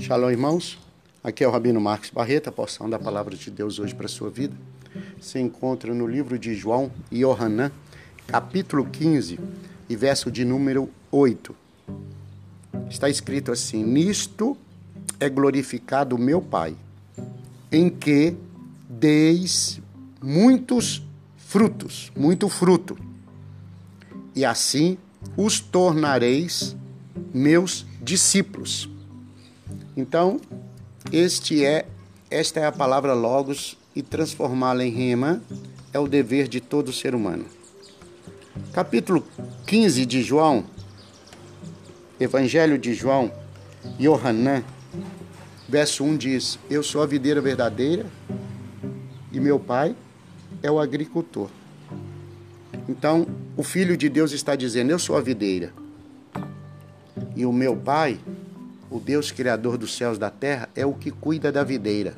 Shalom, irmãos. Aqui é o Rabino Marcos Barreto, a porção da palavra de Deus hoje para a sua vida. Se encontra no livro de João e Yohanan, capítulo 15 e verso de número 8. Está escrito assim: Nisto é glorificado o meu Pai, em que deis muitos frutos, muito fruto, e assim os tornareis meus discípulos. Então, este é esta é a palavra logos e transformá-la em rema é o dever de todo ser humano. Capítulo 15 de João, Evangelho de João, Yohanan, verso 1 diz: Eu sou a videira verdadeira e meu pai é o agricultor. Então, o Filho de Deus está dizendo: Eu sou a videira. E o meu pai o Deus Criador dos céus e da terra, é o que cuida da videira.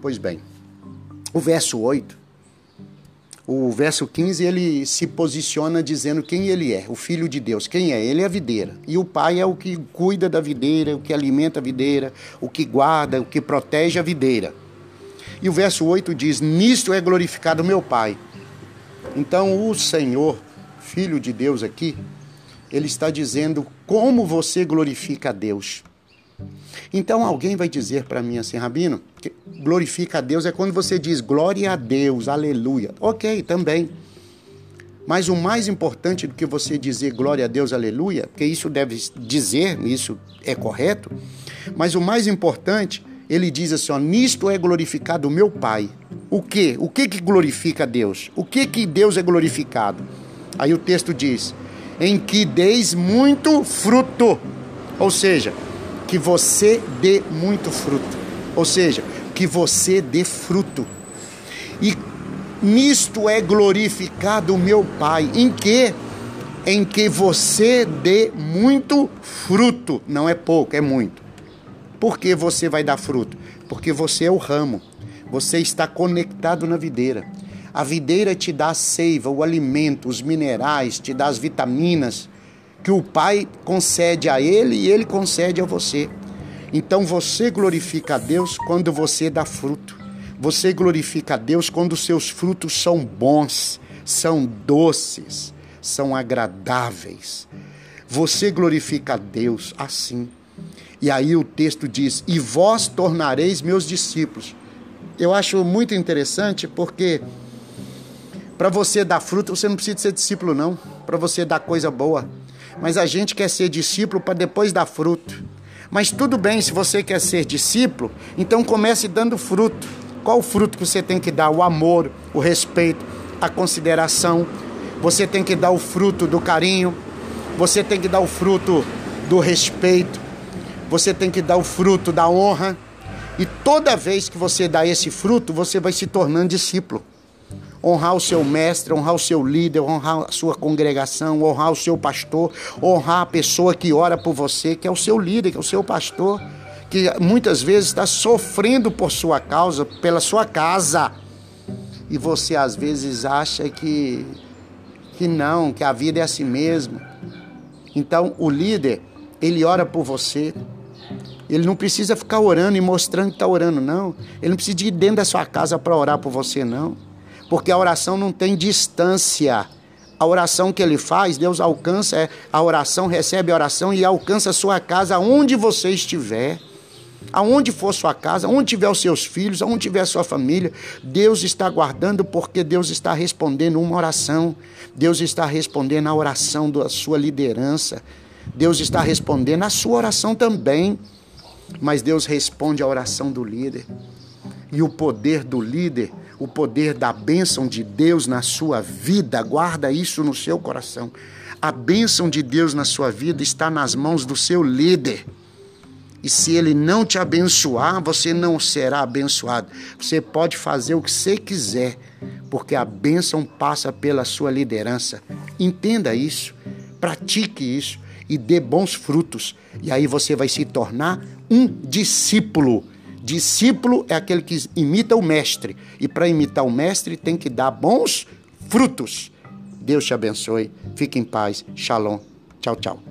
Pois bem, o verso 8, o verso 15, ele se posiciona dizendo quem ele é, o Filho de Deus. Quem é? Ele é a videira. E o Pai é o que cuida da videira, o que alimenta a videira, o que guarda, o que protege a videira. E o verso 8 diz: Nisto é glorificado meu Pai. Então, o Senhor, Filho de Deus aqui, ele está dizendo como você glorifica a Deus. Então alguém vai dizer para mim assim, Rabino, que glorifica a Deus é quando você diz glória a Deus, aleluia. Ok, também. Mas o mais importante do que você dizer glória a Deus, aleluia, porque isso deve dizer, isso é correto, mas o mais importante, ele diz assim: ó, nisto é glorificado o meu Pai. O que? O que que glorifica a Deus? O que que Deus é glorificado? Aí o texto diz: em que deis muito fruto. Ou seja, que você dê muito fruto. Ou seja, que você dê fruto. E nisto é glorificado o meu Pai. Em que? Em que você dê muito fruto. Não é pouco, é muito. Por que você vai dar fruto? Porque você é o ramo. Você está conectado na videira. A videira te dá a seiva, o alimento, os minerais, te dá as vitaminas que o Pai concede a ele e ele concede a você. Então você glorifica a Deus quando você dá fruto. Você glorifica a Deus quando os seus frutos são bons, são doces, são agradáveis. Você glorifica a Deus assim. E aí o texto diz: E vós tornareis meus discípulos. Eu acho muito interessante porque para você dar fruto, você não precisa ser discípulo, não. Para você dar coisa boa. Mas a gente quer ser discípulo para depois dar fruto. Mas tudo bem, se você quer ser discípulo, então comece dando fruto. Qual o fruto que você tem que dar? O amor, o respeito, a consideração. Você tem que dar o fruto do carinho. Você tem que dar o fruto do respeito. Você tem que dar o fruto da honra. E toda vez que você dá esse fruto, você vai se tornando discípulo honrar o seu mestre, honrar o seu líder, honrar a sua congregação, honrar o seu pastor, honrar a pessoa que ora por você, que é o seu líder, que é o seu pastor, que muitas vezes está sofrendo por sua causa, pela sua casa. E você às vezes acha que que não, que a vida é assim mesmo. Então, o líder, ele ora por você. Ele não precisa ficar orando e mostrando que está orando, não. Ele não precisa ir dentro da sua casa para orar por você, não porque a oração não tem distância. A oração que ele faz, Deus alcança é, a oração, recebe a oração e alcança a sua casa onde você estiver. Aonde for sua casa, onde tiver os seus filhos, aonde tiver sua família, Deus está guardando porque Deus está respondendo uma oração. Deus está respondendo a oração da sua liderança. Deus está respondendo a sua oração também. Mas Deus responde a oração do líder. E o poder do líder o poder da bênção de Deus na sua vida, guarda isso no seu coração. A bênção de Deus na sua vida está nas mãos do seu líder. E se ele não te abençoar, você não será abençoado. Você pode fazer o que você quiser, porque a bênção passa pela sua liderança. Entenda isso, pratique isso e dê bons frutos. E aí você vai se tornar um discípulo Discípulo é aquele que imita o mestre. E para imitar o mestre tem que dar bons frutos. Deus te abençoe. Fique em paz. Shalom. Tchau, tchau.